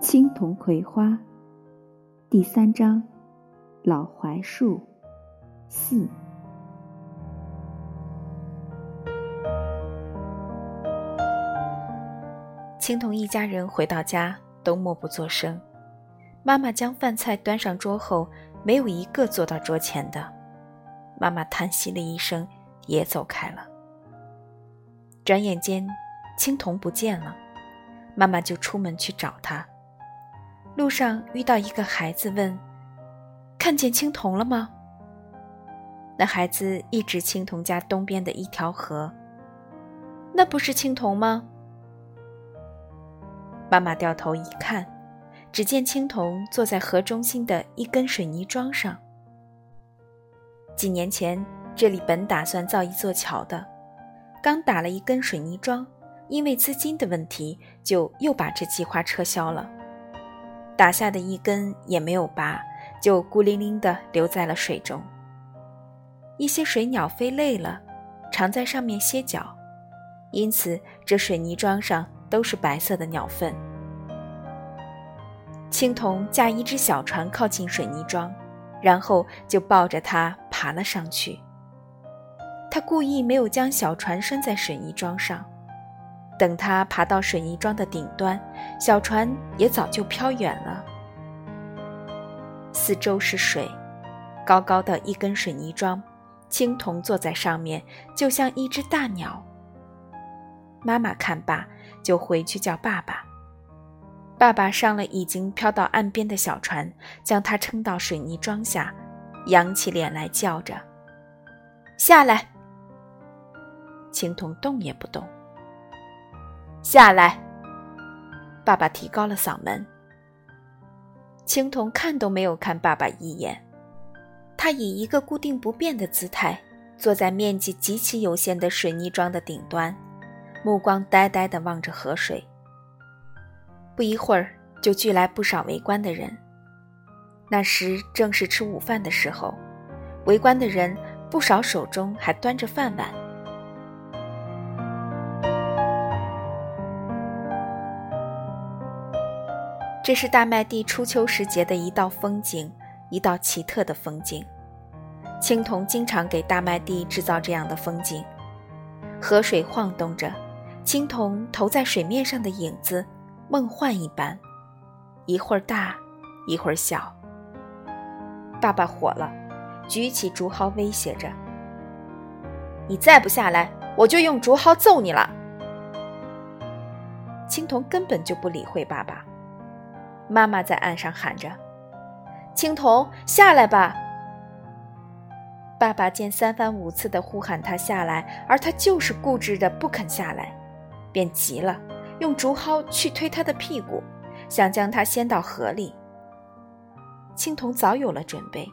青铜葵花，第三章，老槐树四。青铜一家人回到家都默不作声。妈妈将饭菜端上桌后，没有一个坐到桌前的。妈妈叹息了一声，也走开了。转眼间，青铜不见了，妈妈就出门去找他。路上遇到一个孩子问：“看见青铜了吗？”那孩子一指青铜家东边的一条河：“那不是青铜吗？”妈妈掉头一看，只见青铜坐在河中心的一根水泥桩上。几年前，这里本打算造一座桥的，刚打了一根水泥桩，因为资金的问题，就又把这计划撤销了。打下的一根也没有拔，就孤零零地留在了水中。一些水鸟飞累了，常在上面歇脚，因此这水泥桩上都是白色的鸟粪。青铜驾一只小船靠近水泥桩，然后就抱着它爬了上去。他故意没有将小船拴在水泥桩上。等他爬到水泥桩的顶端，小船也早就飘远了。四周是水，高高的一根水泥桩，青铜坐在上面，就像一只大鸟。妈妈看罢，就回去叫爸爸。爸爸上了已经飘到岸边的小船，将它撑到水泥桩下，仰起脸来叫着：“下来！”青铜动也不动。下来！爸爸提高了嗓门。青铜看都没有看爸爸一眼，他以一个固定不变的姿态坐在面积极其有限的水泥桩的顶端，目光呆呆地望着河水。不一会儿，就聚来不少围观的人。那时正是吃午饭的时候，围观的人不少手中还端着饭碗。这是大麦地初秋时节的一道风景，一道奇特的风景。青铜经常给大麦地制造这样的风景。河水晃动着，青铜投在水面上的影子，梦幻一般，一会儿大，一会儿小。爸爸火了，举起竹蒿威胁着：“你再不下来，我就用竹蒿揍你了。”青铜根本就不理会爸爸。妈妈在岸上喊着：“青铜，下来吧！”爸爸见三番五次的呼喊他下来，而他就是固执的不肯下来，便急了，用竹蒿去推他的屁股，想将他掀到河里。青铜早有了准备，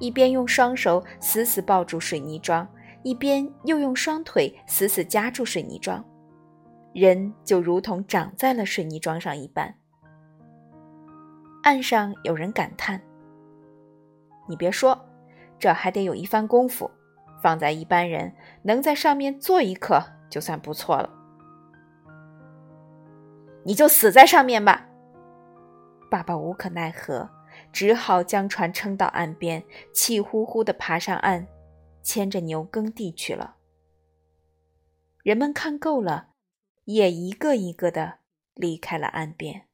一边用双手死死抱住水泥桩，一边又用双腿死死夹住水泥桩，人就如同长在了水泥桩上一般。岸上有人感叹：“你别说，这还得有一番功夫。放在一般人，能在上面坐一刻就算不错了。”你就死在上面吧。爸爸无可奈何，只好将船撑到岸边，气呼呼地爬上岸，牵着牛耕地去了。人们看够了，也一个一个的离开了岸边。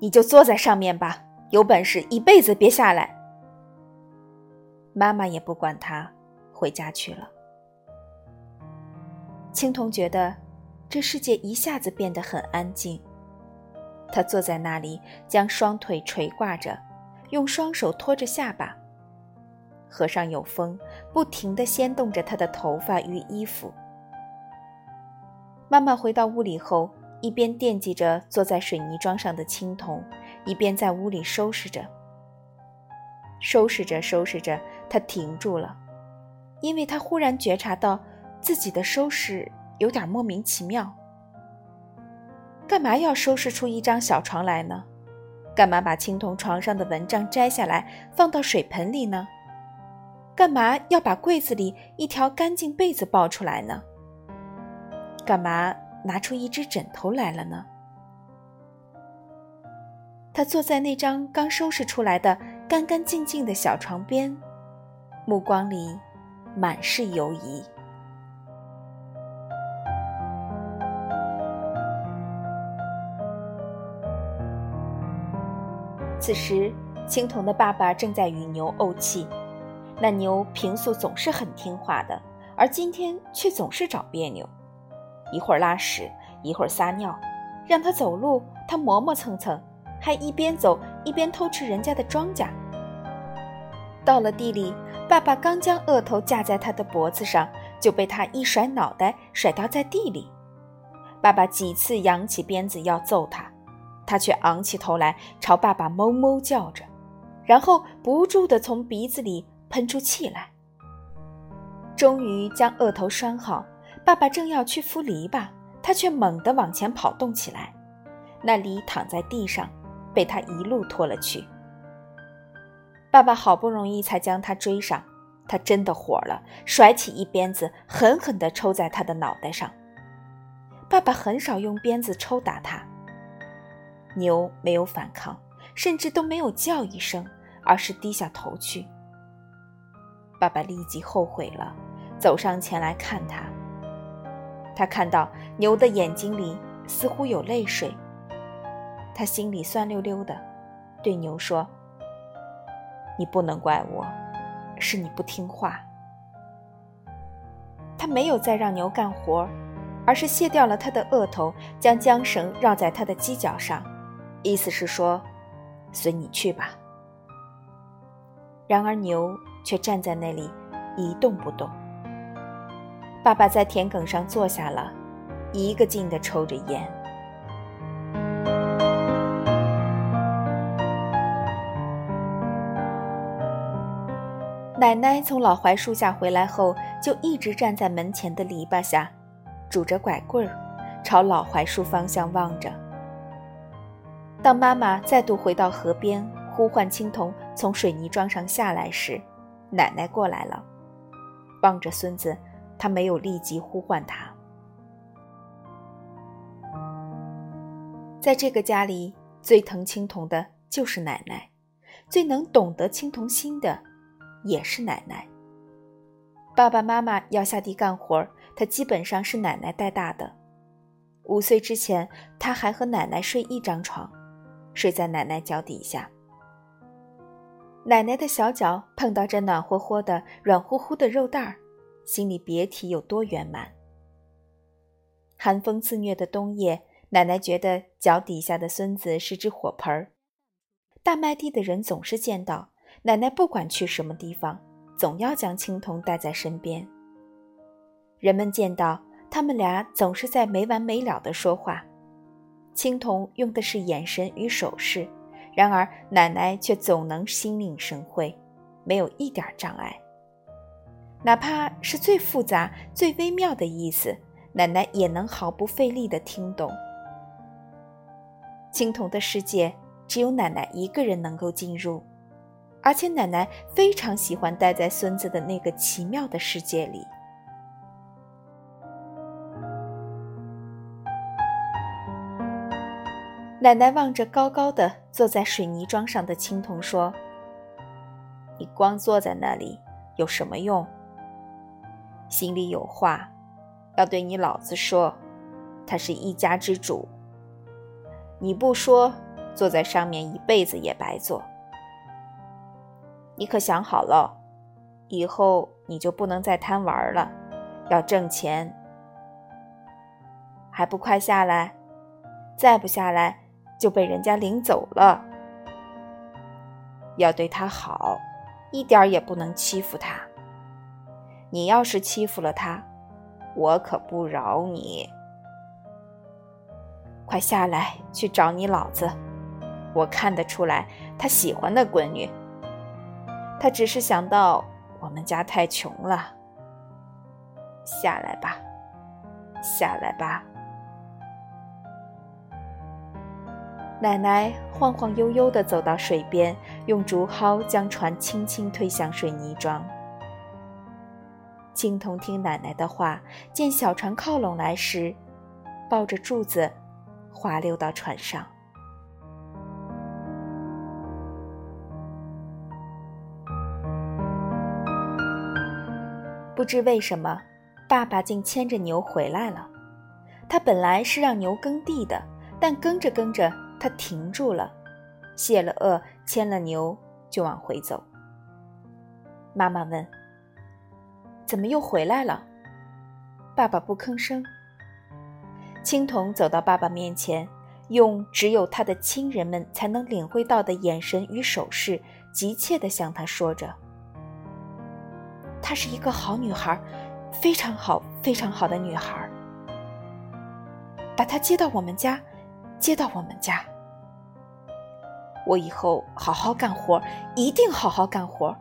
你就坐在上面吧，有本事一辈子别下来。妈妈也不管他，回家去了。青铜觉得这世界一下子变得很安静。他坐在那里，将双腿垂挂着，用双手托着下巴。河上有风，不停地掀动着他的头发与衣服。妈妈回到屋里后。一边惦记着坐在水泥桩上的青铜，一边在屋里收拾着。收拾着收拾着，他停住了，因为他忽然觉察到自己的收拾有点莫名其妙。干嘛要收拾出一张小床来呢？干嘛把青铜床上的蚊帐摘下来放到水盆里呢？干嘛要把柜子里一条干净被子抱出来呢？干嘛拿出一只枕头来了呢？他坐在那张刚收拾出来的干干净净的小床边，目光里满是犹疑。此时，青铜的爸爸正在与牛怄气。那牛平素总是很听话的，而今天却总是找别扭，一会儿拉屎，一会儿撒尿，让他走路，他磨磨蹭蹭，还一边走一边偷吃人家的庄稼。到了地里，爸爸刚将额头架在他的脖子上，就被他一甩脑袋，甩掉在地里。爸爸几次扬起鞭子要揍他。他却昂起头来，朝爸爸哞哞叫着，然后不住地从鼻子里喷出气来。终于将额头拴好，爸爸正要去扶篱笆，他却猛地往前跑动起来。那梨躺在地上，被他一路拖了去。爸爸好不容易才将他追上，他真的火了，甩起一鞭子，狠狠地抽在他的脑袋上。爸爸很少用鞭子抽打他。牛没有反抗，甚至都没有叫一声，而是低下头去。爸爸立即后悔了，走上前来看他。他看到牛的眼睛里似乎有泪水，他心里酸溜溜的，对牛说：“你不能怪我，是你不听话。”他没有再让牛干活，而是卸掉了他的额头，将缰绳绕在他的犄角上。意思是说，随你去吧。然而牛却站在那里一动不动。爸爸在田埂上坐下了，一个劲地抽着烟。奶奶从老槐树下回来后，就一直站在门前的篱笆下，拄着拐棍儿，朝老槐树方向望着。当妈妈再度回到河边，呼唤青铜从水泥桩上下来时，奶奶过来了。望着孙子，他没有立即呼唤他。在这个家里，最疼青铜的就是奶奶，最能懂得青铜心的也是奶奶。爸爸妈妈要下地干活，他基本上是奶奶带大的。五岁之前，他还和奶奶睡一张床。睡在奶奶脚底下，奶奶的小脚碰到这暖和和的、软乎乎的肉蛋儿，心里别提有多圆满。寒风肆虐的冬夜，奶奶觉得脚底下的孙子是只火盆儿。大麦地的人总是见到奶奶，不管去什么地方，总要将青铜带在身边。人们见到他们俩，总是在没完没了的说话。青铜用的是眼神与手势，然而奶奶却总能心领神会，没有一点障碍。哪怕是最复杂、最微妙的意思，奶奶也能毫不费力地听懂。青铜的世界只有奶奶一个人能够进入，而且奶奶非常喜欢待在孙子的那个奇妙的世界里。奶奶望着高高的坐在水泥桩上的青铜说：“你光坐在那里有什么用？心里有话，要对你老子说。他是一家之主，你不说，坐在上面一辈子也白坐。你可想好了，以后你就不能再贪玩了，要挣钱。还不快下来？再不下来！”就被人家领走了。要对他好，一点也不能欺负他。你要是欺负了他，我可不饶你。快下来去找你老子！我看得出来，他喜欢那闺女。他只是想到我们家太穷了。下来吧，下来吧。奶奶晃晃悠悠地走到水边，用竹蒿将船轻轻推向水泥桩。青铜听奶奶的话，见小船靠拢来时，抱着柱子滑溜到船上。不知为什么，爸爸竟牵着牛回来了。他本来是让牛耕地的，但耕着耕着，他停住了，谢了饿，牵了牛就往回走。妈妈问：“怎么又回来了？”爸爸不吭声。青铜走到爸爸面前，用只有他的亲人们才能领会到的眼神与手势，急切地向他说着。她是一个好女孩，非常好、非常好的女孩。把她接到我们家，接到我们家。我以后好好干活，一定好好干活。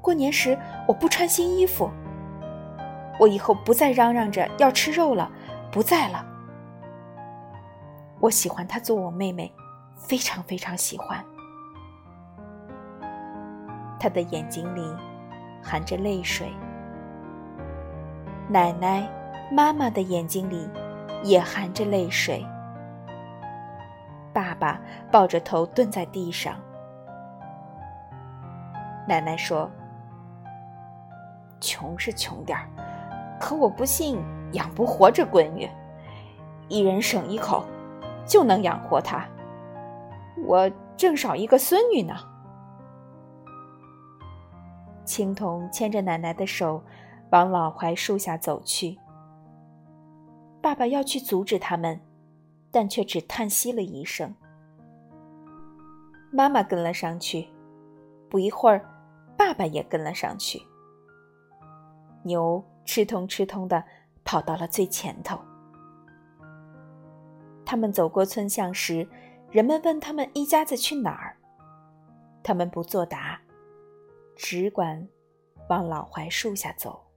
过年时我不穿新衣服。我以后不再嚷嚷着要吃肉了，不再了。我喜欢她做我妹妹，非常非常喜欢。她的眼睛里。含着泪水，奶奶、妈妈的眼睛里也含着泪水。爸爸抱着头蹲在地上。奶奶说：“穷是穷点儿，可我不信养不活这闺女，一人省一口，就能养活她。我正少一个孙女呢。”青铜牵着奶奶的手，往老槐树下走去。爸爸要去阻止他们，但却只叹息了一声。妈妈跟了上去，不一会儿，爸爸也跟了上去。牛吃通吃通的跑到了最前头。他们走过村巷时，人们问他们一家子去哪儿，他们不作答。只管往老槐树下走。